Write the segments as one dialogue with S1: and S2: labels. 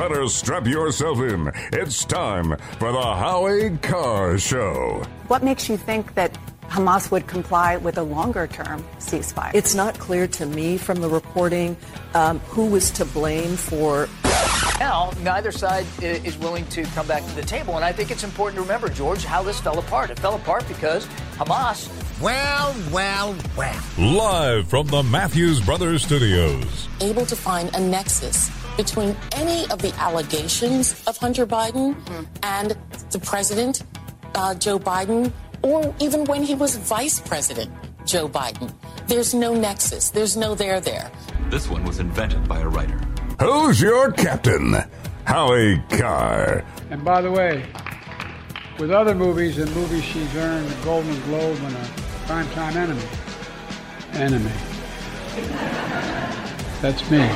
S1: better strap yourself in. It's time for the Howie Carr Show.
S2: What makes you think that Hamas would comply with a longer term ceasefire?
S3: It's not clear to me from the reporting um, who was to blame for.
S4: Now, neither side is willing to come back to the table. And I think it's important to remember, George, how this fell apart. It fell apart because Hamas.
S5: Well, well, well.
S1: Live from the Matthews Brothers Studios.
S6: Able to find a nexus between any of the allegations of Hunter Biden mm-hmm. and the president, uh, Joe Biden, or even when he was vice president, Joe Biden. There's no nexus. There's no there there.
S7: This one was invented by a writer.
S1: Who's your captain? Howie Carr.
S8: And by the way, with other movies and movies she's earned a Golden Globe and a Primetime Enemy. Enemy. That's me.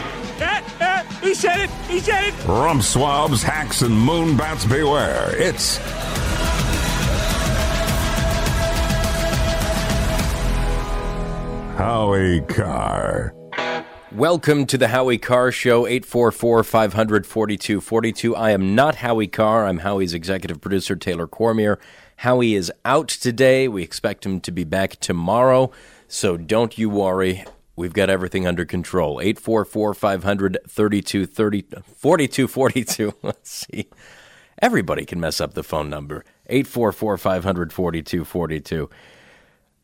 S9: He said it! He said it!
S1: Rump swabs, hacks, and moon bats beware. It's Howie Carr.
S10: Welcome to the Howie Carr Show, 844 500 4242. I am not Howie Carr. I'm Howie's executive producer, Taylor Cormier. Howie is out today. We expect him to be back tomorrow, so don't you worry. We've got everything under control. 844 500 4242. Let's see. Everybody can mess up the phone number. 844 500 4242.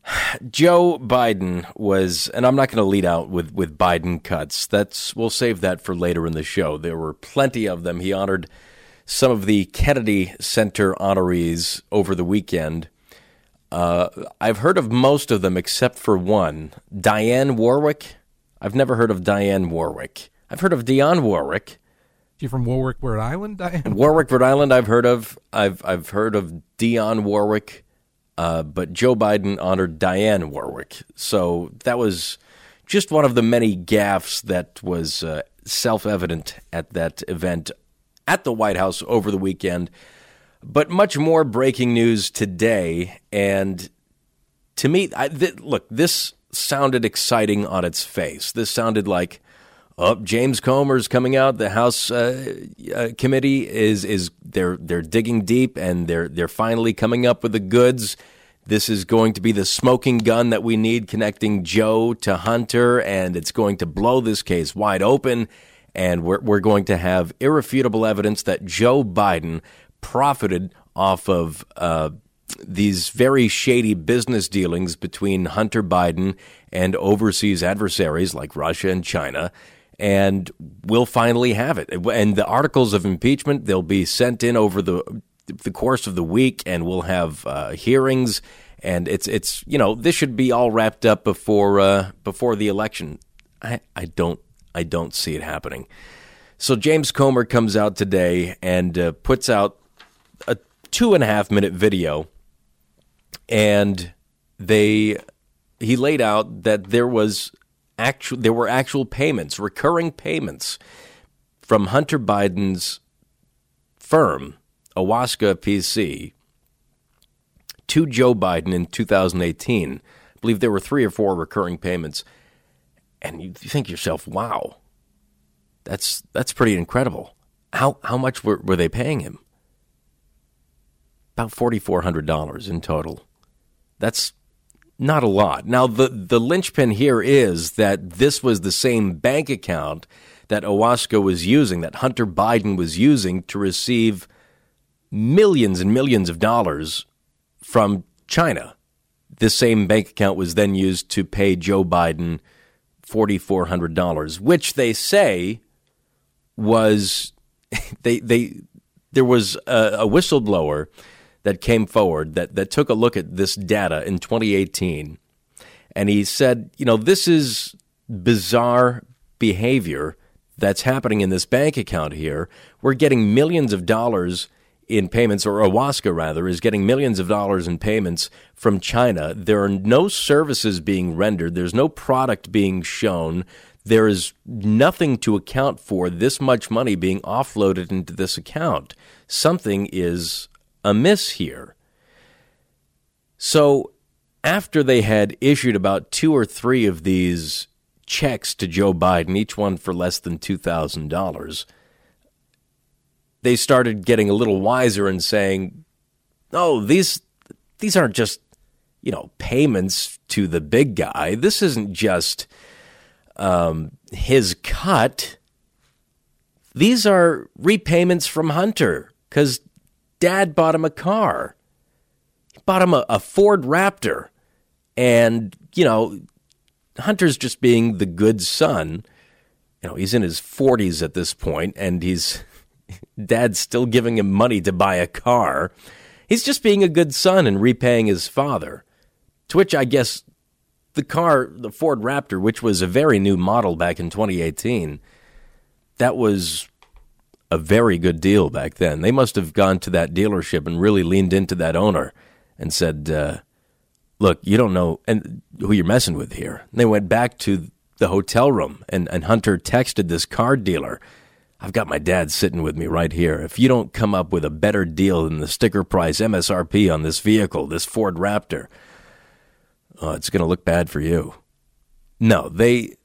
S10: Joe Biden was, and I'm not going to lead out with, with Biden cuts. That's we'll save that for later in the show. There were plenty of them. He honored some of the Kennedy Center honorees over the weekend. Uh, I've heard of most of them except for one, Diane Warwick. I've never heard of Diane Warwick. I've heard of Dionne Warwick.
S11: She from Warwick, Rhode Island, Diane.
S10: Warwick, Rhode Island. I've heard of. I've I've heard of Dionne Warwick. Uh, but Joe Biden honored Diane Warwick. So that was just one of the many gaffes that was uh, self evident at that event at the White House over the weekend. But much more breaking news today. And to me, I, th- look, this sounded exciting on its face. This sounded like, oh, James Comer's coming out. The House uh, uh, committee is is they're they're digging deep and they're they're finally coming up with the goods. This is going to be the smoking gun that we need connecting Joe to Hunter, and it's going to blow this case wide open. And we're, we're going to have irrefutable evidence that Joe Biden profited off of uh, these very shady business dealings between Hunter Biden and overseas adversaries like Russia and China. And we'll finally have it. And the articles of impeachment, they'll be sent in over the the course of the week, and we'll have uh, hearings. And it's it's you know this should be all wrapped up before uh, before the election. I, I don't I don't see it happening. So James Comer comes out today and uh, puts out two and a half minute video, and they he laid out that there was actual there were actual payments, recurring payments from Hunter Biden's firm Owasco PC to Joe Biden in 2018. I believe there were three or four recurring payments, and you think to yourself, "Wow, that's that's pretty incredible." How how much were, were they paying him? About forty four hundred dollars in total. That's not a lot. Now the the linchpin here is that this was the same bank account that Owasco was using, that Hunter Biden was using to receive millions and millions of dollars from China. This same bank account was then used to pay Joe Biden $4,400, which they say was they they there was a, a, whistleblower that came forward that that took a look at this data in 2018 and he said, you know, this is bizarre behavior that's happening in this bank account here. We're getting millions of dollars in payments, or Owasco rather, is getting millions of dollars in payments from China. There are no services being rendered, there's no product being shown. There is nothing to account for this much money being offloaded into this account. Something is amiss here. So, after they had issued about two or three of these checks to Joe Biden, each one for less than $2,000, they started getting a little wiser and saying, "Oh, these these aren't just you know payments to the big guy. This isn't just um, his cut. These are repayments from Hunter because Dad bought him a car. He bought him a, a Ford Raptor, and you know Hunter's just being the good son." you know, he's in his 40s at this point and he's dad's still giving him money to buy a car. He's just being a good son and repaying his father. To which I guess the car, the Ford Raptor, which was a very new model back in 2018, that was a very good deal back then. They must have gone to that dealership and really leaned into that owner and said, uh, "Look, you don't know and who you're messing with here." And they went back to the hotel room, and, and Hunter texted this car dealer. I've got my dad sitting with me right here. If you don't come up with a better deal than the sticker price MSRP on this vehicle, this Ford Raptor, oh, it's going to look bad for you. No, they.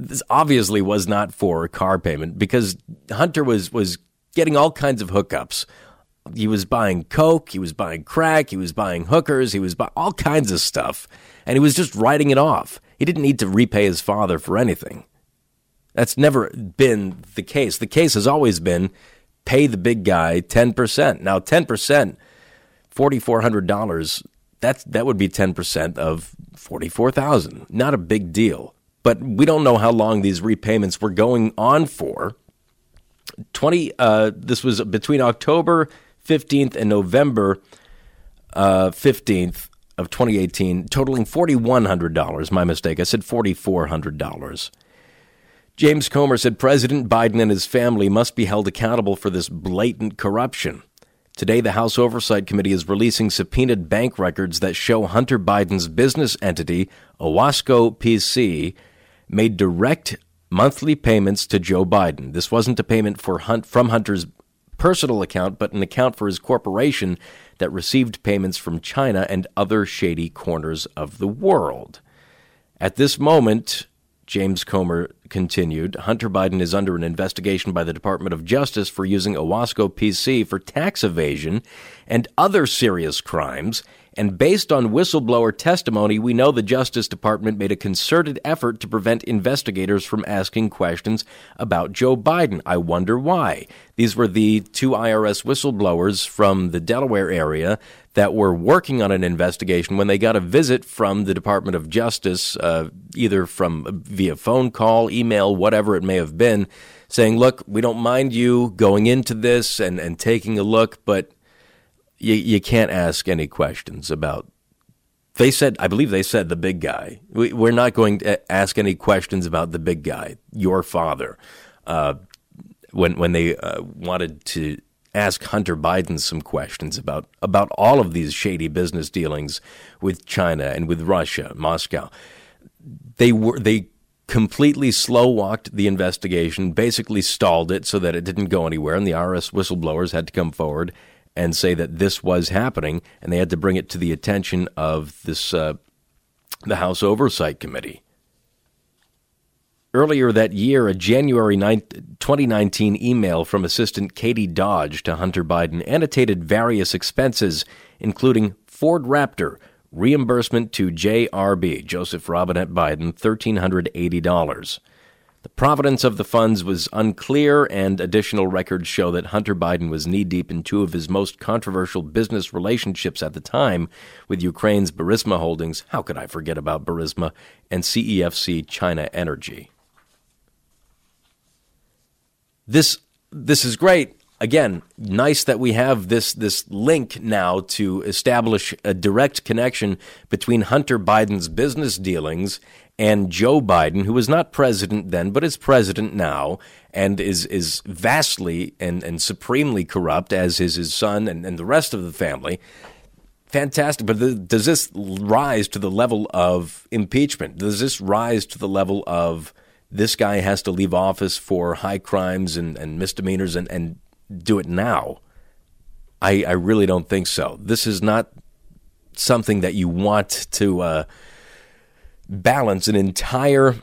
S10: This obviously was not for a car payment because Hunter was was getting all kinds of hookups. He was buying coke, he was buying crack, he was buying hookers, he was buying all kinds of stuff, and he was just writing it off. He didn't need to repay his father for anything. That's never been the case. The case has always been pay the big guy 10%. Now 10%, $4400, that's that would be 10% of 44,000. Not a big deal. But we don't know how long these repayments were going on for. 20 uh, this was between October 15th and November uh, 15th of 2018, totaling $4,100. My mistake. I said $4,400. James Comer said President Biden and his family must be held accountable for this blatant corruption. Today, the House Oversight Committee is releasing subpoenaed bank records that show Hunter Biden's business entity, Owasco PC, made direct monthly payments to Joe Biden. This wasn't a payment for Hunt, from Hunter's personal account, but an account for his corporation that received payments from China and other shady corners of the world. At this moment, James Comer continued, Hunter Biden is under an investigation by the Department of Justice for using Owasco PC for tax evasion and other serious crimes. And based on whistleblower testimony, we know the Justice Department made a concerted effort to prevent investigators from asking questions about Joe Biden. I wonder why. These were the two IRS whistleblowers from the Delaware area that were working on an investigation when they got a visit from the Department of Justice, uh, either from via phone call, email, whatever it may have been, saying, "Look, we don't mind you going into this and and taking a look, but you you can't ask any questions about." They said, I believe they said the big guy. We, are not going to ask any questions about the big guy, your father. Uh, when when they uh, wanted to ask Hunter Biden some questions about about all of these shady business dealings with China and with Russia, Moscow. They were they completely slow walked the investigation, basically stalled it so that it didn't go anywhere, and the IRS whistleblowers had to come forward and say that this was happening, and they had to bring it to the attention of this uh, the House Oversight Committee. Earlier that year, a January 9, 2019 email from Assistant Katie Dodge to Hunter Biden annotated various expenses, including Ford Raptor, reimbursement to JRB, Joseph Robinette Biden, $1,380. The providence of the funds was unclear, and additional records show that Hunter Biden was knee deep in two of his most controversial business relationships at the time with Ukraine's Burisma Holdings. How could I forget about Burisma? And CEFC China Energy. This this is great. Again, nice that we have this this link now to establish a direct connection between Hunter Biden's business dealings and Joe Biden, who was not president then, but is president now, and is is vastly and, and supremely corrupt, as is his son and, and the rest of the family. Fantastic. But the, does this rise to the level of impeachment? Does this rise to the level of this guy has to leave office for high crimes and, and misdemeanors and, and do it now. I, I really don't think so. This is not something that you want to uh, balance an entire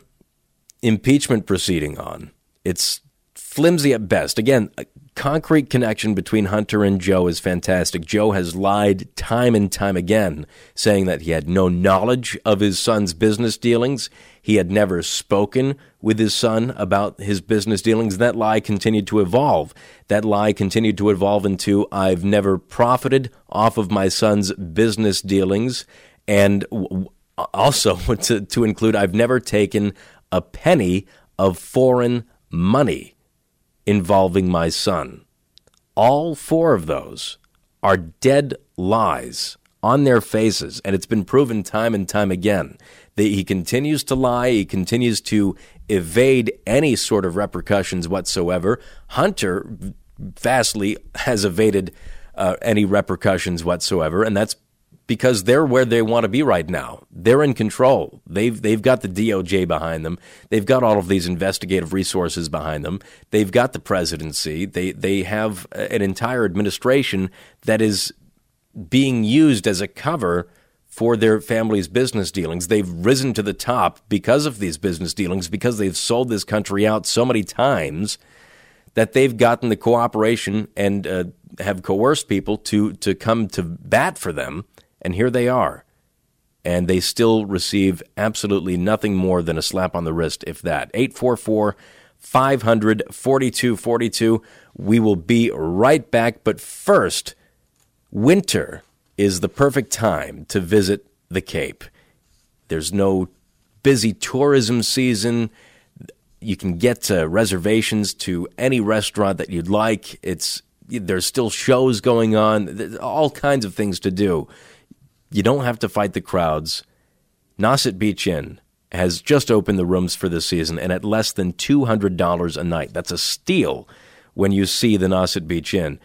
S10: impeachment proceeding on. It's flimsy at best. Again, a concrete connection between Hunter and Joe is fantastic. Joe has lied time and time again, saying that he had no knowledge of his son's business dealings. He had never spoken with his son about his business dealings. That lie continued to evolve. That lie continued to evolve into I've never profited off of my son's business dealings. And also to, to include, I've never taken a penny of foreign money involving my son. All four of those are dead lies on their faces, and it's been proven time and time again that he continues to lie, he continues to evade any sort of repercussions whatsoever. Hunter vastly has evaded uh, any repercussions whatsoever, and that's because they're where they want to be right now. They're in control. They've they've got the DOJ behind them. They've got all of these investigative resources behind them. They've got the presidency. They they have an entire administration that is being used as a cover for their family's business dealings. They've risen to the top because of these business dealings because they've sold this country out so many times that they've gotten the cooperation and uh, have coerced people to to come to bat for them and here they are. And they still receive absolutely nothing more than a slap on the wrist, if that. 844 500 4242. We will be right back. But first, winter is the perfect time to visit the Cape. There's no busy tourism season. You can get uh, reservations to any restaurant that you'd like. It's there's still shows going on, there's all kinds of things to do. You don't have to fight the crowds. Nauset Beach Inn has just opened the rooms for this season and at less than $200 a night. That's a steal when you see the Nauset Beach Inn.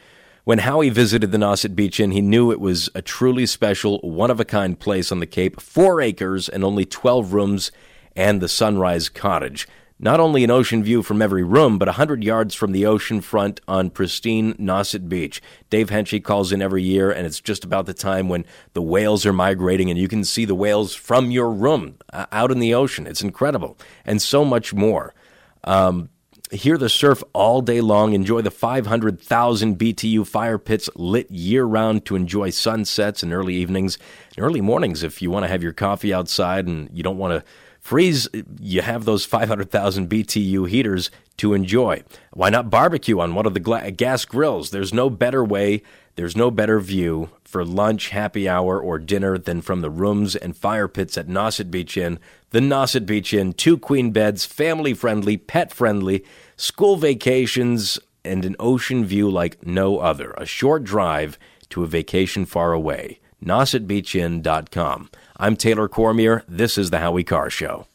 S10: When Howie visited the Nauset Beach Inn, he knew it was a truly special, one of a kind place on the Cape, four acres and only 12 rooms, and the Sunrise Cottage. Not only an ocean view from every room, but 100 yards from the ocean front on pristine Nauset Beach. Dave Henchy calls in every year, and it's just about the time when the whales are migrating, and you can see the whales from your room uh, out in the ocean. It's incredible, and so much more. Um, hear the surf all day long. Enjoy the 500,000 BTU fire pits lit year round to enjoy sunsets and early evenings and early mornings if you want to have your coffee outside and you don't want to freeze, you have those 500,000 BTU heaters to enjoy. Why not barbecue on one of the gla- gas grills? There's no better way, there's no better view for lunch, happy hour, or dinner than from the rooms and fire pits at Nauset Beach Inn. The Nauset Beach Inn, two queen beds, family friendly, pet friendly, school vacations, and an ocean view like no other. A short drive to a vacation far away. NausetBeachInn.com. I'm Taylor Cormier. This is the Howie Carr Show.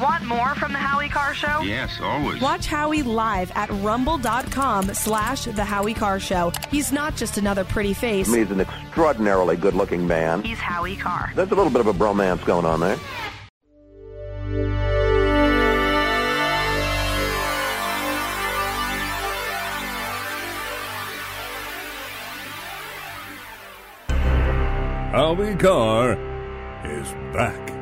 S12: Want more from the Howie Carr Show?
S7: Yes, always.
S12: Watch Howie live at rumble.com slash the Howie Carr Show. He's not just another pretty face.
S13: He's an extraordinarily good-looking man.
S12: He's Howie Carr.
S13: There's a little bit of a bromance going on there.
S1: Howie Carr is back.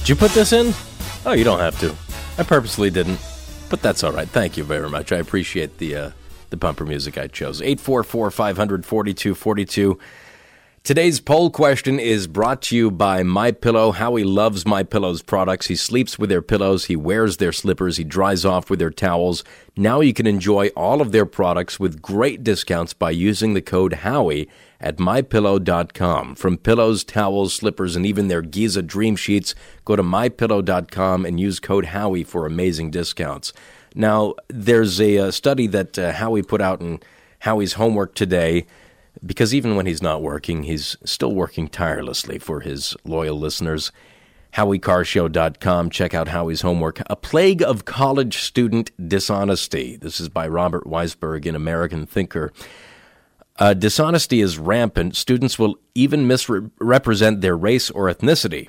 S10: Did you put this in? Oh, you don't have to. I purposely didn't, but that's all right. Thank you very much. I appreciate the uh, the bumper music I chose. 844 500 4242. Today's poll question is brought to you by My Pillow. Howie loves My Pillow's products. He sleeps with their pillows, he wears their slippers, he dries off with their towels. Now you can enjoy all of their products with great discounts by using the code Howie at mypillow.com. From pillows, towels, slippers, and even their Giza dream sheets, go to mypillow.com and use code Howie for amazing discounts. Now, there's a, a study that uh, Howie put out in Howie's homework today because even when he's not working, he's still working tirelessly for his loyal listeners. HowieCarrShow.com. Check out Howie's homework. A Plague of College Student Dishonesty. This is by Robert Weissberg, an American thinker. Uh, dishonesty is rampant. Students will even misrepresent their race or ethnicity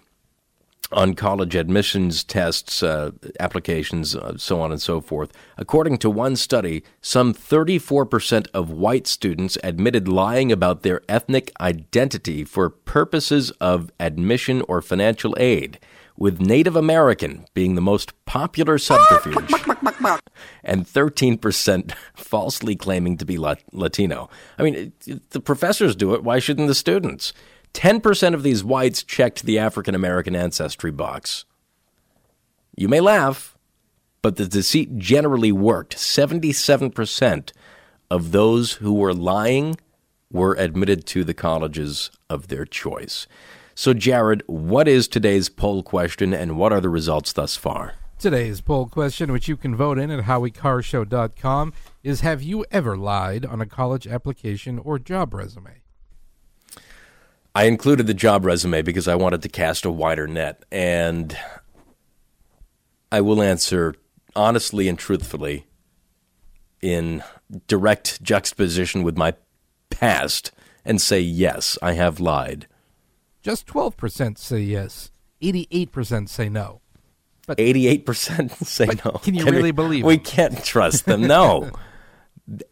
S10: on college admissions tests, uh, applications, uh, so on and so forth. According to one study, some 34% of white students admitted lying about their ethnic identity for purposes of admission or financial aid, with Native American being the most popular subterfuge, and 13% falsely claiming to be Latino. I mean, the professors do it. Why shouldn't the students? 10% of these whites checked the African American ancestry box. You may laugh, but the deceit generally worked. 77% of those who were lying were admitted to the colleges of their choice. So, Jared, what is today's poll question and what are the results thus far?
S11: Today's poll question, which you can vote in at howiecarrshow.com, is Have you ever lied on a college application or job resume?
S10: I included the job resume because I wanted to cast a wider net, and I will answer honestly and truthfully in direct juxtaposition with my past and say, yes, I have lied.
S11: Just 12% say yes. 88% say no.
S10: But 88% say
S11: but
S10: no.
S11: Can you can really
S10: we,
S11: believe
S10: We
S11: them?
S10: can't trust them. No.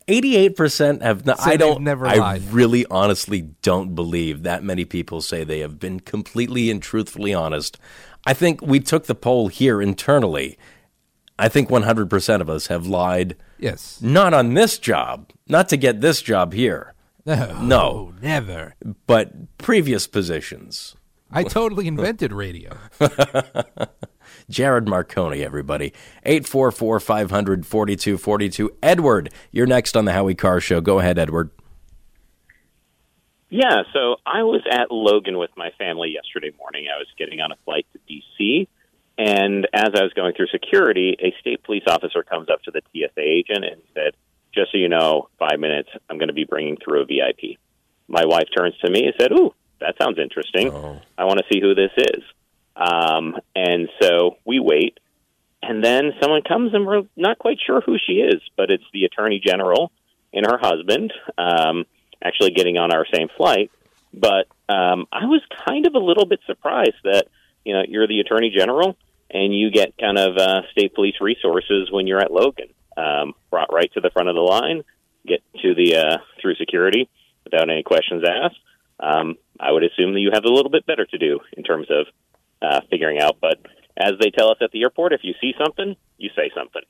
S10: 88% have not. I don't
S11: never
S10: I
S11: lied.
S10: really honestly don't believe that many people say they have been completely and truthfully honest. I think we took the poll here internally. I think 100% of us have lied.
S11: Yes.
S10: Not on this job, not to get this job here.
S11: No,
S10: no,
S11: never.
S10: But previous positions.
S11: I totally invented radio.
S10: Jared Marconi, everybody. 844 500 4242. Edward, you're next on the Howie Carr Show. Go ahead, Edward.
S14: Yeah, so I was at Logan with my family yesterday morning. I was getting on a flight to D.C., and as I was going through security, a state police officer comes up to the TSA agent and said, just so you know, five minutes, I'm going to be bringing through a VIP. My wife turns to me and said, Ooh, that sounds interesting.
S10: Oh.
S14: I want to see who this is. Um, and so we wait. And then someone comes, and we're not quite sure who she is, but it's the attorney general and her husband um, actually getting on our same flight. But um, I was kind of a little bit surprised that you know you're the attorney general and you get kind of uh, state police resources when you're at Logan um, brought right to the front of the line, get to the uh, through security without any questions asked. Um, I would assume that you have a little bit better to do in terms of uh, figuring out. But as they tell us at the airport, if you see something, you say something.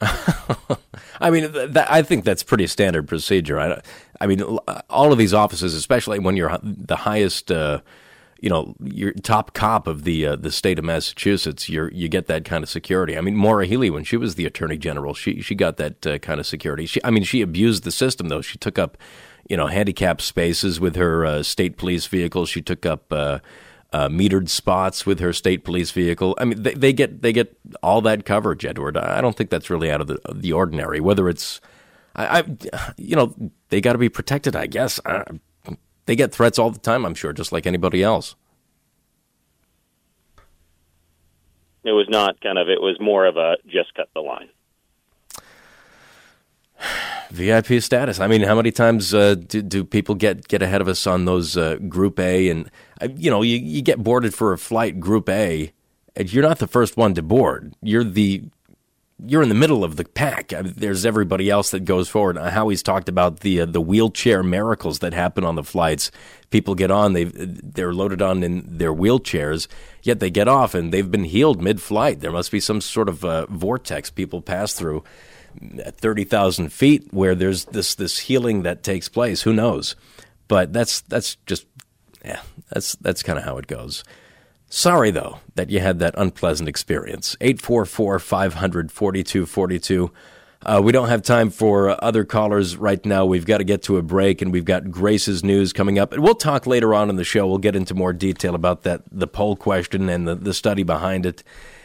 S10: I mean, th- that, I think that's pretty standard procedure. I, I mean, all of these offices, especially when you're the highest. Uh, you know, your top cop of the uh, the state of Massachusetts, you you get that kind of security. I mean, Maura Healey, when she was the attorney general, she she got that uh, kind of security. She, I mean, she abused the system though. She took up, you know, handicapped spaces with her uh, state police vehicle. She took up uh, uh, metered spots with her state police vehicle. I mean, they, they get they get all that coverage, Edward. I don't think that's really out of the the ordinary. Whether it's, I, I you know, they got to be protected. I guess. I, they get threats all the time, I'm sure, just like anybody else.
S14: It was not kind of, it was more of a just cut the line.
S10: VIP status. I mean, how many times uh, do, do people get, get ahead of us on those uh, Group A? And, uh, you know, you, you get boarded for a flight Group A, and you're not the first one to board. You're the you're in the middle of the pack. There's everybody else that goes forward. Howie's talked about the uh, the wheelchair miracles that happen on the flights. People get on, they they're loaded on in their wheelchairs, yet they get off and they've been healed mid-flight. There must be some sort of uh, vortex people pass through at thirty thousand feet where there's this this healing that takes place. Who knows? But that's that's just yeah, that's that's kind of how it goes. Sorry, though, that you had that unpleasant experience. 844 500 4242. Uh, we don't have time for other callers right now. We've got to get to a break, and we've got Grace's news coming up. And we'll talk later on in the show. We'll get into more detail about that, the poll question and the, the study behind it,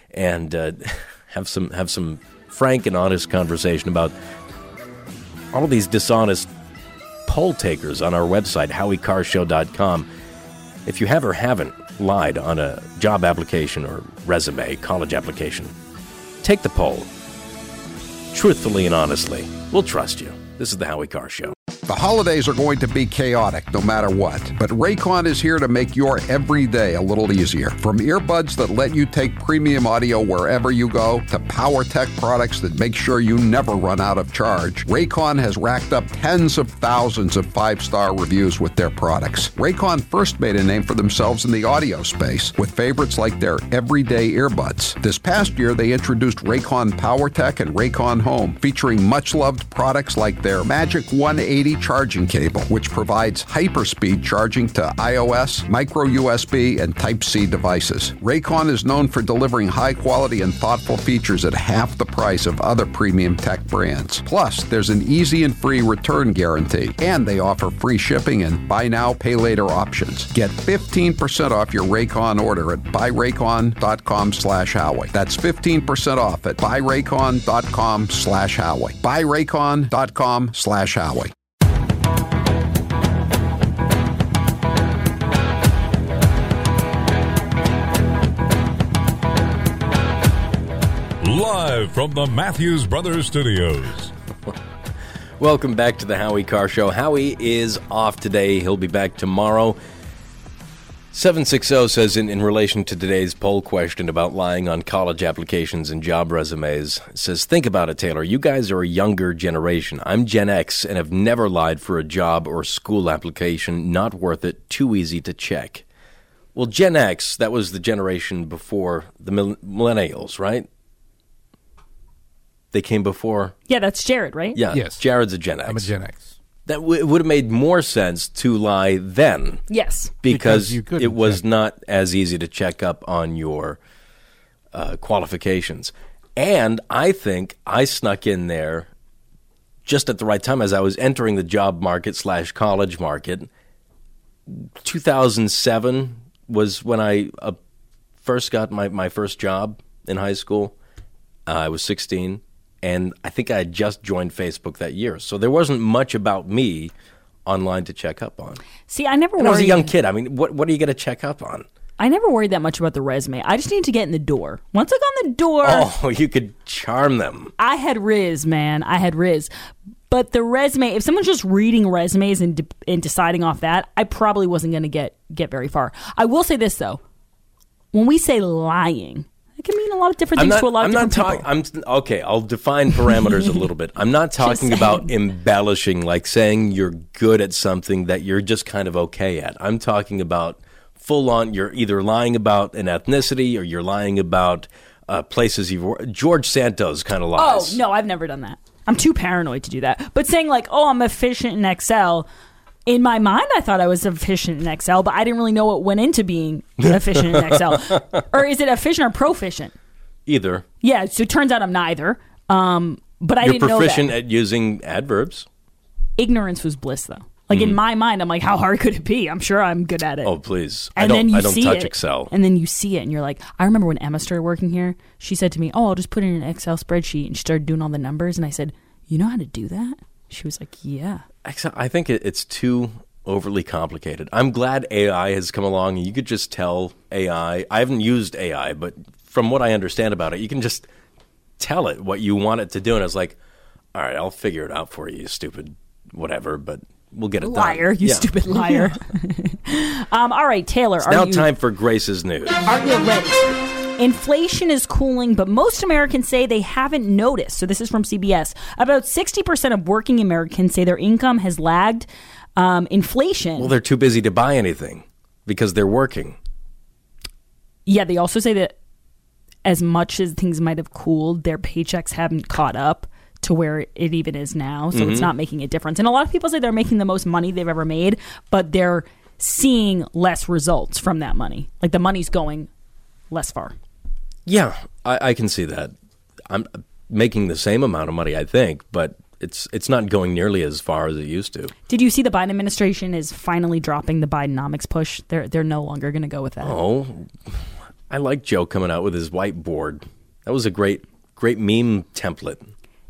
S10: and uh, have some have some frank and honest conversation about all these dishonest poll takers on our website, howiecarrshow.com. If you have or haven't lied on a job application or resume, college application, take the poll. Truthfully and honestly, we'll trust you. This is the Howie Carr Show.
S15: The holidays are going to be chaotic no matter what, but Raycon is here to make your everyday a little easier. From earbuds that let you take premium audio wherever you go to power tech products that make sure you never run out of charge, Raycon has racked up tens of thousands of five star reviews with their products. Raycon first made a name for themselves in the audio space with favorites like their everyday earbuds. This past year, they introduced Raycon PowerTech and Raycon Home, featuring much loved products like their Magic 180 charging cable, which provides hyperspeed charging to iOS, micro USB, and Type C devices. Raycon is known for delivering high quality and thoughtful features at half the price of other premium tech brands. Plus, there's an easy and free return guarantee, and they offer free shipping and buy now, pay later options. Get 15% off your Raycon order at buyraycon.com slash Howie. That's 15% off at buyraycon.com slash Howie. Buyraycon.com slash Howie.
S1: Live from the Matthews Brothers Studios.
S10: Welcome back to the Howie Carr Show. Howie is off today. He'll be back tomorrow. 760 says, in, in relation to today's poll question about lying on college applications and job resumes, says, Think about it, Taylor. You guys are a younger generation. I'm Gen X and have never lied for a job or school application. Not worth it. Too easy to check. Well, Gen X, that was the generation before the millennials, right? They came before.
S12: Yeah, that's Jared, right?
S10: Yeah. Yes. Jared's a Gen X.
S11: I'm a Gen X.
S10: That w- it would have made more sense to lie then.
S12: Yes.
S10: Because,
S11: Because you
S10: it was
S11: check.
S10: not as easy to check up on your uh, qualifications. And I think I snuck in there just at the right time as I was entering the job market slash college market. 2007 was when I uh, first got my, my first job in high school. Uh, I was 16, and I think I had just joined Facebook that year. So there wasn't much about me online to check up on.
S12: See, I never
S10: And I was a young kid. I mean, what what are you going to check up on?
S12: I never worried that much about the resume. I just need to get in the door. Once I got in the door,
S10: Oh, you could charm them.
S12: I had Riz, man. I had Riz. But the resume, if someone's just reading resumes and, de- and deciding off that, I probably wasn't going to get get very far. I will say this though: when we say lying, it can mean a lot of different
S10: I'm
S12: things
S10: not.
S12: to a lot
S10: I'm
S12: of
S10: not
S12: different
S10: talking.
S12: people.
S10: I'm okay. I'll define parameters a little bit. I'm not talking about embellishing, like saying you're good at something that you're just kind of okay at. I'm talking about full on. You're either lying about an ethnicity or you're lying about uh, places you've worked. George Santos kind of lies.
S12: Oh no, I've never done that. I'm too paranoid to do that. But saying like, "Oh, I'm efficient in Excel." In my mind, I thought I was efficient in Excel, but I didn't really know what went into being efficient in Excel. or is it efficient or proficient?
S10: Either
S12: Yeah, so it turns out I'm neither. Um, but I
S10: you're
S12: didn't know
S10: proficient
S12: that.
S10: at using adverbs.
S12: Ignorance was bliss, though. Like in my mind, I'm like, how hard could it be? I'm sure I'm good at it.
S10: Oh please! I
S12: and
S10: don't.
S12: then you
S10: I don't
S12: see
S10: touch
S12: it,
S10: Excel.
S12: and then you see it, and you're like, I remember when Emma started working here. She said to me, "Oh, I'll just put in an Excel spreadsheet," and she started doing all the numbers. And I said, "You know how to do that?" She was like, "Yeah."
S10: Excel, I think it's too overly complicated. I'm glad AI has come along and you could just tell AI. I haven't used AI, but from what I understand about it, you can just tell it what you want it to do. And it's like, all right, I'll figure it out for you, you stupid whatever, but we'll get it done.
S12: Liar,
S10: done.
S12: you
S10: Yeah.
S12: stupid liar. um, all right, Taylor,
S10: It's
S12: are
S10: now
S12: you
S10: time for Grace's news.
S12: Are you ready? Inflation is cooling, but most Americans say they haven't noticed. So, this is from CBS. About 60% of working Americans say their income has lagged um, inflation.
S10: Well, they're too busy to buy anything because they're working.
S12: yeah, they also say that as much as things might have cooled, their paychecks haven't caught up to where it even is now. So, it's
S10: Mhm.
S12: not making a difference. And a lot of people say they're making the most money they've ever made, but they're seeing less results from that money. Like the money's going less far.
S10: Yeah, I, I can see that. I'm making the same amount of money, I think, but it's it's not going nearly as far as it used to.
S12: Did you see the Biden administration is finally dropping the Bidenomics push? They're they're no longer going to go with that.
S10: Oh, I like Joe coming out with his whiteboard. That was a great great meme template.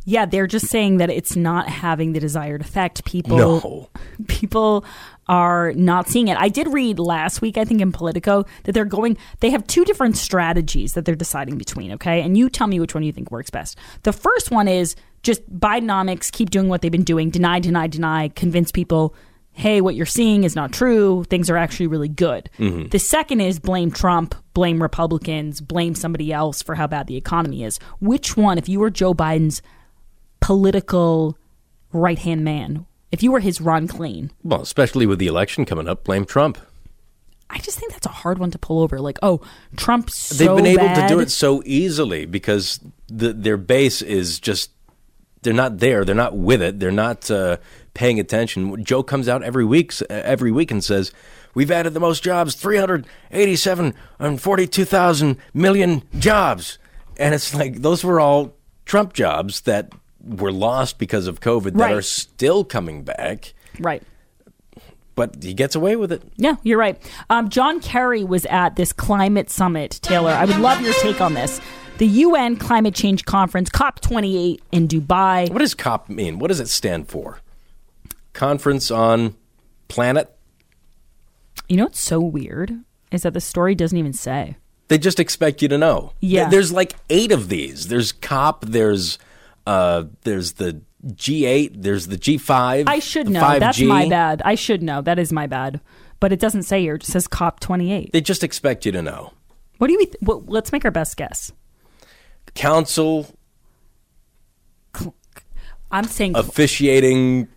S12: Yeah, they're just saying that it's not having the desired effect. People
S10: No.
S12: people are not seeing it. I did read last week, I think in Politico, that they're going they have two different strategies that they're deciding between, okay? And you tell me which one you think works best. The first one is just Bidenomics keep doing what they've been doing, deny, deny, deny, convince people, hey, what you're seeing is not true. Things are actually really good.
S10: Mm-hmm.
S12: The second is blame Trump, blame Republicans, blame somebody else for how bad the economy is. Which one, if you were Joe Biden's political right hand man, if you were his Ron Klain,
S10: Well, especially with the election coming up, blame Trump.
S12: I just think that's a hard one to pull over. Like, oh, Trump's so
S10: They've been able
S12: bad.
S10: to do it so easily because the, their base is just they're not there. They're not with it. They're not uh, paying attention. Joe comes out every week every week and says, "We've added the most jobs, 387 and 42,000 million jobs." And it's like those were all Trump jobs that were lost because of COVID that
S12: Right.
S10: are still coming back.
S12: Right.
S10: But he gets away with it.
S12: Yeah, you're right. Um, John Kerry was at this climate summit. Taylor, I would love your take on this. The UN Climate Change Conference, COP28 in Dubai.
S10: What does COP mean? What does it stand for? Conference on Planet?
S12: You know what's so weird is that the story doesn't even say.
S10: They just expect you to know.
S12: Yeah.
S10: There's like eight of these. There's COP. There's uh, there's the G8. There's the G5.
S12: I should know.
S10: 5G.
S12: That's my bad. I should know. That is my bad. But it doesn't say here. It just says COP28.
S10: They just expect you to know.
S12: What do you? Th- well, let's make our best guess.
S10: Council
S12: I'm saying.
S10: officiating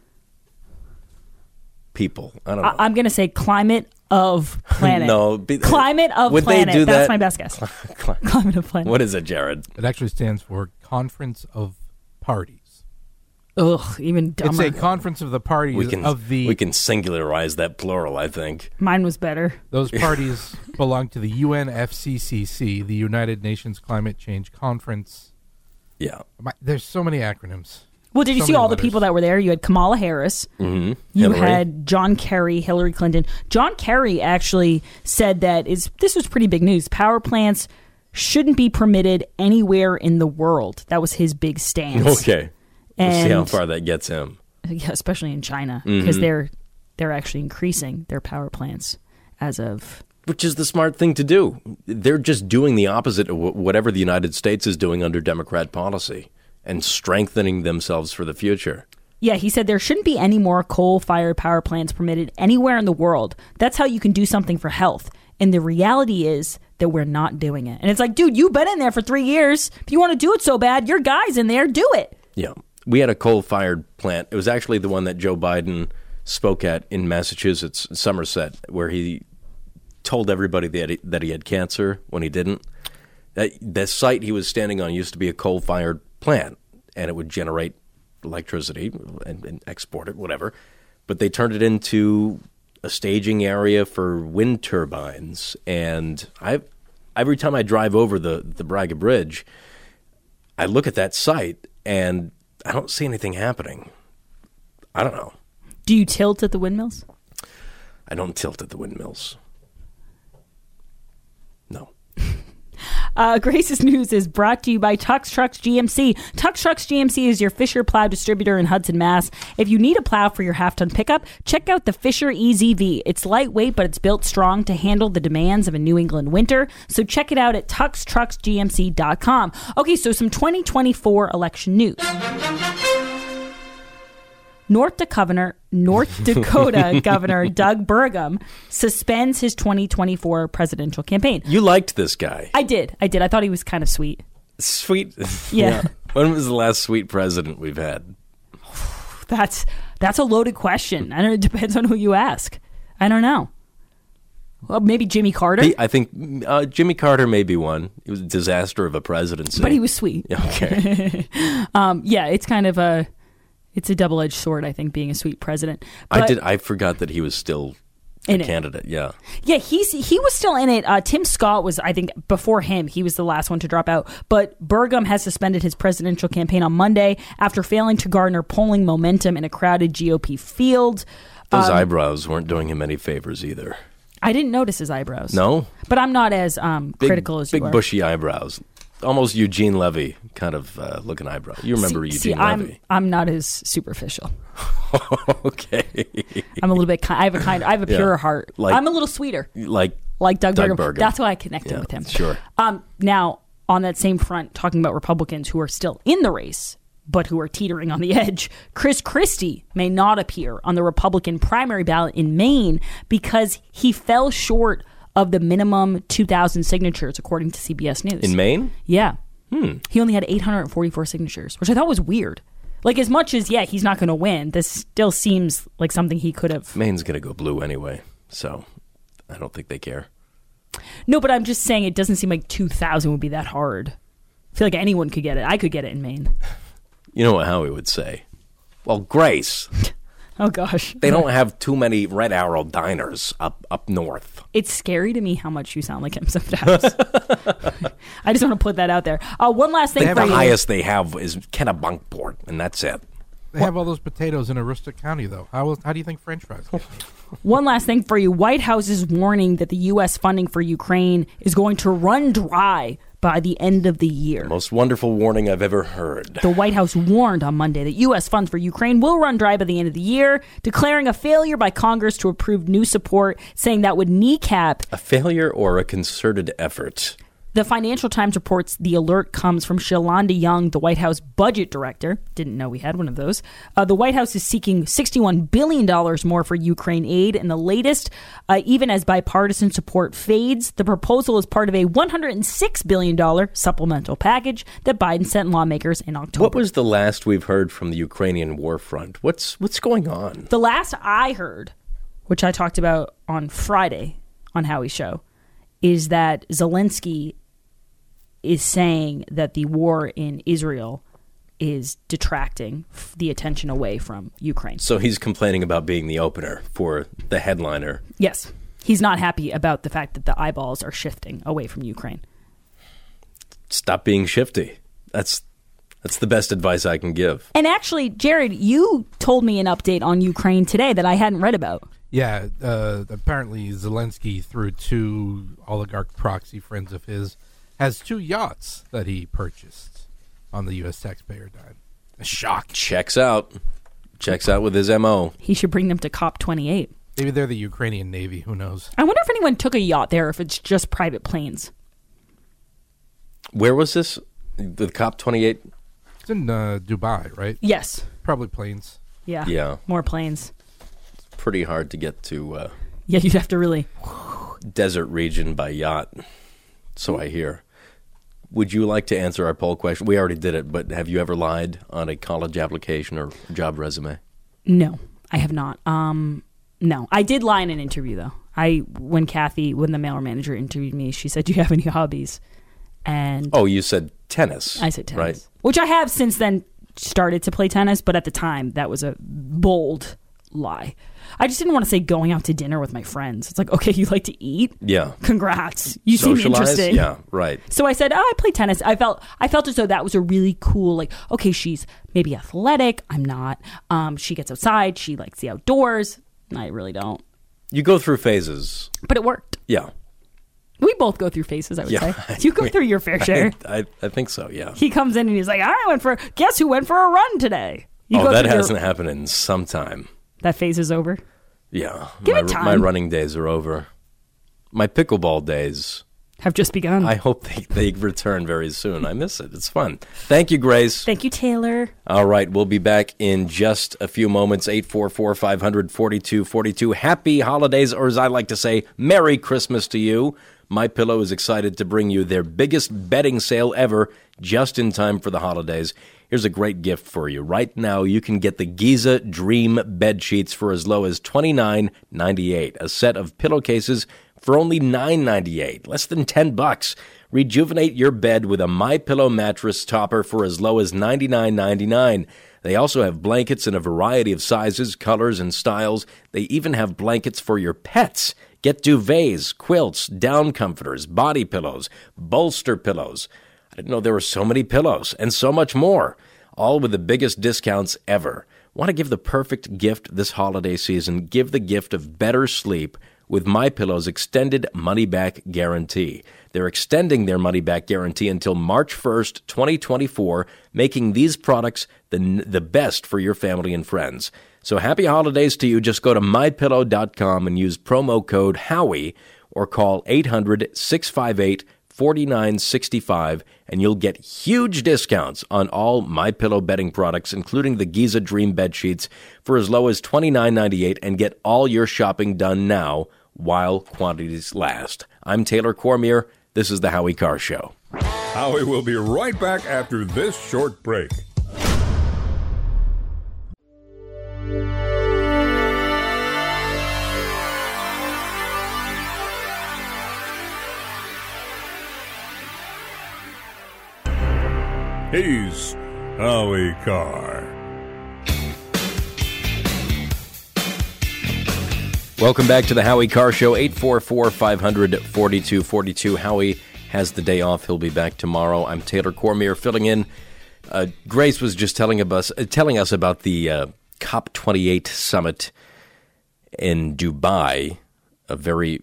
S10: people. I don't know.
S12: I- I'm going to say climate of planet.
S10: No, be-
S12: climate of
S10: would they
S12: planet.
S10: do
S12: That's
S10: that?
S12: my best guess.
S10: Cli-
S12: climate of planet.
S10: What is it, Jared?
S11: It actually stands for Conference of Parties.
S12: Ugh, even dumber.
S11: It's a conference of the parties
S10: We can
S11: of the
S10: we can singularize that plural. I think.
S12: Mine was better.
S11: Those parties belong to the UNFCCC, the United Nations Climate Change Conference.
S10: Yeah.
S11: My, there's so many acronyms.
S12: Well, did you
S11: So
S12: see
S11: many
S12: all the people that were there? You had Kamala Harris.
S10: Mm-hmm.
S12: You had John Kerry, Hillary Clinton. John Kerry actually said that is this was pretty big news. Power plants shouldn't be permitted anywhere in the world. That was his big stance.
S10: Okay. We'll see how far that gets him.
S12: Yeah, especially in China because
S10: Mhm.
S12: they're they're actually increasing their power plants as of
S10: Which is the smart thing to do. They're just doing the opposite of whatever the United States is doing under Democrat policy and strengthening themselves for the future.
S12: Yeah, he said there shouldn't be any more coal fired power plants permitted anywhere in the world. That's how you can do something for health. And the reality is that we're not doing it. And it's like, dude, you've been in there for three years. If you want to do it so bad, your guy's in there, do it.
S10: Yeah. We had a coal fired plant. It was actually the one that Joe Biden spoke at in Massachusetts, Somerset, where he told everybody that he, that he had cancer when he didn't. That the site he was standing on used to be a coal fired plant, and it would generate electricity and, and export it, whatever. But they turned it into a staging area for wind turbines, and I every time I drive over the the Braga Bridge, I look at that site and I don't see anything happening. I don't know.
S12: Do you tilt at the windmills?
S10: I don't tilt at the windmills.
S12: Uh, Grace's News is brought to you by Tux Trucks GMC. Tux Trucks GMC is your Fisher plow distributor in Hudson, Mass. If you need a plow for your half ton pickup, check out the Fisher EZV. It's lightweight, but it's built strong to handle the demands of a New England winter. So check it out at tuxtrucksgmc.com. Okay, so some 2024 election news. North Dakota Governor, North Dakota Governor Doug Burgum suspends his 2024 presidential campaign.
S10: You liked this guy.
S12: I did. I did. I thought he was kind of sweet.
S10: Sweet.
S12: Yeah.
S10: When was the last sweet president we've had?
S12: That's that's a loaded question. I don't. It depends on who you ask. I don't know. Well, maybe Jimmy Carter,
S10: He- I think uh, Jimmy Carter may be one. It was a disaster of a presidency.
S12: but he was sweet.
S10: Okay.
S12: um, yeah, it's kind of a it's a double edged sword. I think being a sweet president.
S10: I did. I forgot that he was still a
S12: In it.
S10: candidate. Yeah.
S12: Yeah, he's he was still in it. Uh, Tim Scott was, I think, before him. He was the last one to drop out. But Burgum has suspended his presidential campaign on Monday after failing to garner polling momentum in a crowded GOP field.
S10: Those
S12: Um,
S10: eyebrows weren't doing him any favors either.
S12: I didn't notice his eyebrows.
S10: No.
S12: but I'm not as um,
S10: Big,
S12: critical as
S10: big
S12: you are.
S10: Big bushy eyebrows. Almost Eugene Levy kind of uh, looking eyebrow. You remember
S12: see,
S10: Eugene
S12: see, I'm
S10: Levy?
S12: I'm not as superficial.
S10: okay.
S12: I'm a little bit. I have a kind. I have a
S10: Yeah.
S12: pure heart.
S10: Like-
S12: I'm a little sweeter,
S10: Like
S12: like Doug,
S10: Doug
S12: Burgum.
S10: Burgum.
S12: That's why I connected
S10: Yeah,
S12: with him.
S10: sure.
S12: Um, now on that same front, talking about Republicans who are still in the race, but who are teetering on the edge. Chris Christie may not appear on the Republican primary ballot in Maine because he fell short of the minimum 2,000 signatures, according to CBS News.
S10: In Maine?
S12: Yeah.
S10: Hmm.
S12: He only had 844 signatures, which I thought was weird. Like, as much as, yeah, he's not going to win, this still seems like something he could have.
S10: Maine's going to go blue anyway, so I don't think they care.
S12: No, but I'm just saying it doesn't seem like 2,000 would be that hard. I feel like anyone could get it. I could get it in Maine.
S10: You know what Howie would say? Well, Grace,
S12: Oh, gosh.
S10: they don't have too many Red Arrow diners up up north.
S12: It's scary to me how much you sound like him sometimes. I just want to put that out there. Uh, one last thing
S10: the
S12: for you.
S10: highest they have is Kennebunkport, and that's it.
S11: They have all those potatoes in Aroostook County, though. How, how do you think French fries?
S12: One last thing for you. White House is warning that the U.S. funding for Ukraine is going to run dry by the end of the year.
S10: Most wonderful warning I've ever heard.
S12: The White House warned on Monday that U.S. funds for Ukraine will run dry by the end of the year, declaring a failure by Congress to approve new support, saying that would kneecap
S10: A failure or a concerted effort?
S12: The Financial Times reports the alert comes from Shalanda Young, the White House budget director. Didn't know we had one of those. Uh, the White House is seeking $61 billion more for Ukraine aid. And the latest, uh, even as bipartisan support fades, the proposal is part of a $106 billion supplemental package that Biden sent lawmakers in October.
S10: What was the last we've heard from the Ukrainian war front? What's what's going on?
S12: The last I heard, which I talked about on Friday on Howie's show, is that Zelensky is saying that the war in Israel is detracting f- the attention away from Ukraine.
S10: So he's complaining about being the opener for the headliner.
S12: Yes. He's not happy about the fact that the eyeballs are shifting away from Ukraine.
S10: Stop being shifty. That's that's the best advice I can give.
S12: And actually, Jared, you told me an update on Ukraine today that I hadn't read about.
S11: Yeah, uh, apparently Zelensky, through two oligarch proxy friends of his, has two yachts that he purchased on the U.S. taxpayer dime. A shock.
S10: Checks out. Checks out with his MO.
S12: He should bring them to COP28.
S11: Maybe they're the Ukrainian Navy. Who knows?
S12: I wonder if anyone took a yacht there, if it's just private planes.
S10: Where was this? The COP 28?
S11: It's in uh, Dubai, right?
S12: Yes.
S11: Probably planes.
S12: Yeah.
S10: Yeah.
S12: More planes.
S10: It's pretty hard to get to uh,
S12: Yeah, you'd have to really.
S10: desert region by yacht. So I hear. Would you like to answer our poll question? We already did it, but have you ever lied on a college application or job resume?
S12: No, I have not. Um, no, I did lie in an interview though. I when Kathy, when the mailer manager interviewed me, she said, "Do you have any hobbies?" And
S10: Oh, you said tennis.
S12: I said tennis,
S10: Right.
S12: which I have since then started to play tennis, but at the time that was a bold lie. I just didn't want to say going out to dinner with my friends. It's like, okay, you like to eat?
S10: Yeah.
S12: Congrats. You seem
S10: Socialize?
S12: interesting.
S10: Yeah, right.
S12: So I said, "Oh, I play tennis." I felt I felt as though that was a really cool like, okay, she's maybe athletic, I'm not. Um she gets outside, she likes the outdoors. I really don't.
S10: You go through phases.
S12: But it worked.
S10: Yeah.
S12: We both go through phases, I would
S10: Yeah.
S12: say. You go through your fair share.
S10: I, I, I think so, yeah.
S12: He comes in and he's like, "I went for guess who went for a run today?" You
S10: oh, that hasn't happened in some time.
S12: That phase is over.
S10: Yeah.
S12: Give
S10: my,
S12: it time.
S10: my running days are over. My pickleball days
S12: Have just begun.
S10: I hope they, they return very soon. I miss it. It's fun. Thank you, Grace.
S12: Thank you, Taylor.
S10: All right, we'll be back in just a few moments. 844 500 4242. Happy holidays, or as I like to say, Merry Christmas to you. My Pillow is excited to bring you their biggest betting sale ever just in time for the holidays. Here's a great gift for you. Right now, you can get the Giza Dream bed sheets for as low as $29.98. A set of pillowcases for only $9.98, less than 10 bucks. Rejuvenate your bed with a My Pillow mattress topper for as low as $99.99. They also have blankets in a variety of sizes, colors, and styles. They even have blankets for your pets. Get duvets, quilts, down comforters, body pillows, bolster pillows. I didn't know there were so many pillows and so much more, all with the biggest discounts ever. Want to give the perfect gift this holiday season? Give the gift of better sleep with My Pillow's extended money back guarantee. They're extending their money back guarantee until March 1st, 2024, making these products the the best for your family and friends. So happy holidays to you. Just go to mypillow.com and use promo code HOWIE or call 800 658 $49.65 and you'll get huge discounts on all my pillow bedding products including the Giza Dream bed sheets for as low as $29.98 and get all your shopping done now while quantities last. I'm Taylor Cormier. This is the Howie Carr show.
S1: Howie will be right back after this short break. He's Howie Carr.
S10: Welcome back to the Howie Carr Show, 844 500 4242. Howie has the day off. He'll be back tomorrow. I'm Taylor Cormier filling in. Uh, Grace was just telling, us, uh, telling us about the uh, COP28 summit in Dubai, a very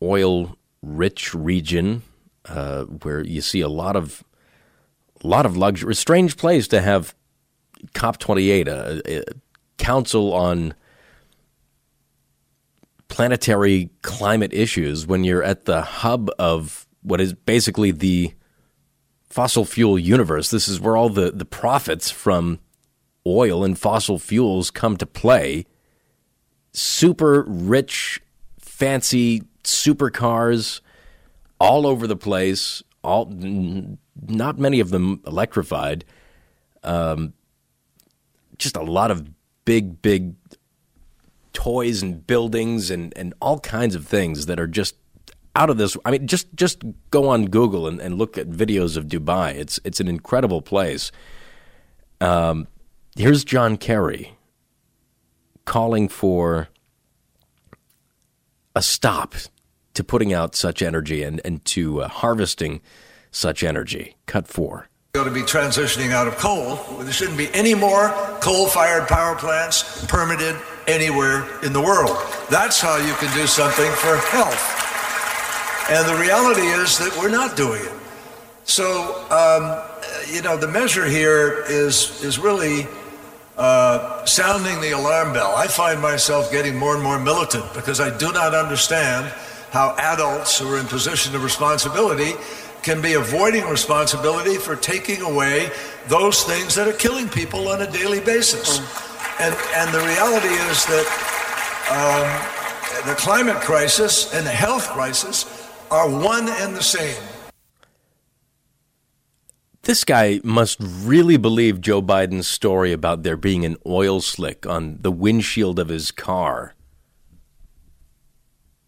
S10: oil rich region uh, where you see a lot of a lot of luxury. Strange place to have COP28, a, a council on planetary climate issues, when you're at the hub of what is basically the fossil fuel universe. This is where all the, the profits from oil and fossil fuels come to play. Super rich, fancy supercars all over the place, all not many of them electrified. Um, just a lot of big, big toys and buildings and, and all kinds of things that are just out of this. I mean, just just go on Google and, and look at videos of Dubai. It's it's an incredible place. Um, here's John Kerry calling for a stop to putting out such energy and, and to uh, harvesting such energy. Cut four.
S16: We ought to be transitioning out of coal. There shouldn't be any more coal fired power plants permitted anywhere in the world. That's how you can do something for health. And the reality is that we're not doing it. So, um, you know, the measure here is, is really uh, sounding the alarm bell. I find myself getting more and more militant because I do not understand how adults who are in position of responsibility can be avoiding responsibility for taking away those things that are killing people on a daily basis. And, and the reality is that um, the climate crisis and the health crisis are one and the same.
S10: This guy must really believe Joe Biden's story about there being an oil slick on the windshield of his car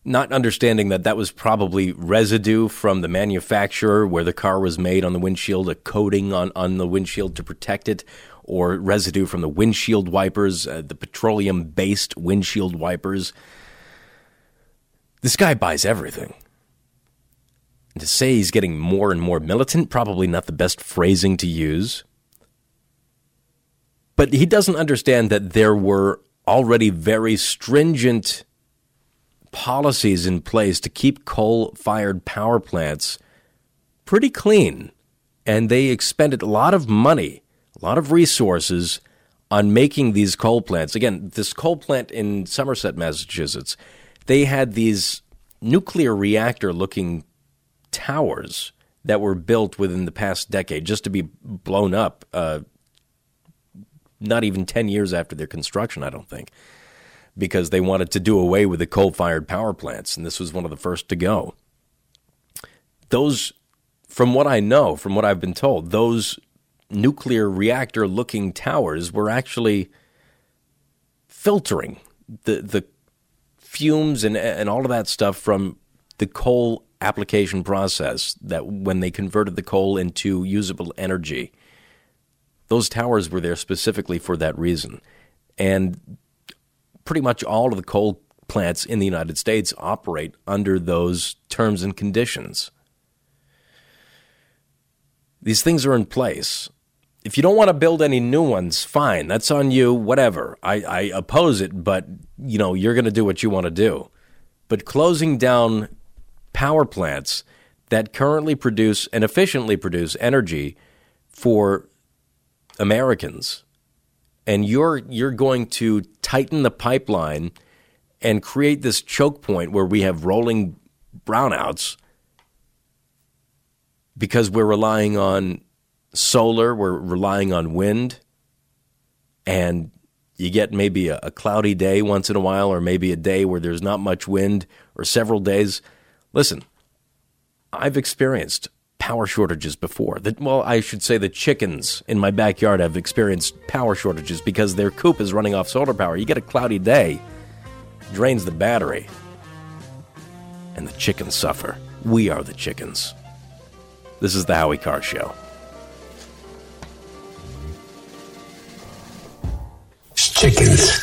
S10: not understanding that that was probably residue from the manufacturer where the car was made on the windshield, a coating on, on the windshield to protect it, or residue from the windshield wipers, uh, the petroleum based windshield wipers. This guy buys everything. And to say he's getting more and more militant, probably not the best phrasing to use. But he doesn't understand that there were already very stringent policies in place to keep coal fired power plants pretty clean. And they expended a lot of money, a lot of resources on making these coal plants. Again, this coal plant in Somerset, Massachusetts, they had these nuclear reactor looking towers that were built within the past decade just to be blown up, uh, not even 10 years after their construction, I don't think because they wanted to do away with the coal fired power plants, and this was one of the first to go. Those, from what I know, from what I've been told, those nuclear reactor looking towers were actually filtering the, the fumes and, and all of that stuff from the coal application process that when they converted the coal into usable energy. Those towers were there specifically for that reason. And pretty much all of the coal plants in the United States operate under those terms and conditions. These things are in place. If you don't want to build any new ones, fine. That's on you, whatever. I, I oppose it, but you know, you're going to do what you want to do. But closing down power plants that currently produce and efficiently produce energy for Americans and you're you're going to tighten the pipeline and create this choke point where we have rolling brownouts because we're relying on solar, we're relying on wind, and you get maybe a, a, cloudy day once in a while, or maybe a day where there's not much wind, or several days. Listen, I've experienced power shortages before. That well, I should say the chickens in my backyard have experienced power shortages because their coop is running off solar power. You get a cloudy day, drains the battery, and the chickens suffer. We are the chickens. This is the Howie Carr Show.
S17: Chickens.